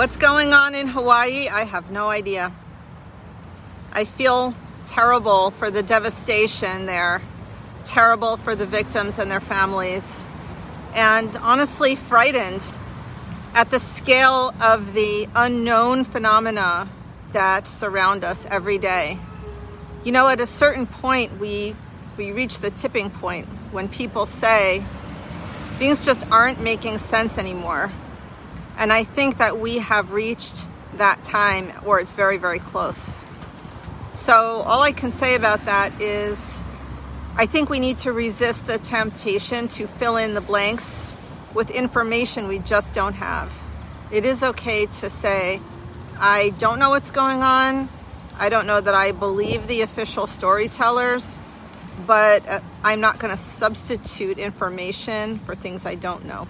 What's going on in Hawaii? I have no idea. I feel terrible for the devastation there, terrible for the victims and their families, and honestly frightened at the scale of the unknown phenomena that surround us every day. You know, at a certain point, we, we reach the tipping point when people say things just aren't making sense anymore. And I think that we have reached that time where it's very, very close. So, all I can say about that is I think we need to resist the temptation to fill in the blanks with information we just don't have. It is okay to say, I don't know what's going on. I don't know that I believe the official storytellers, but uh, I'm not going to substitute information for things I don't know.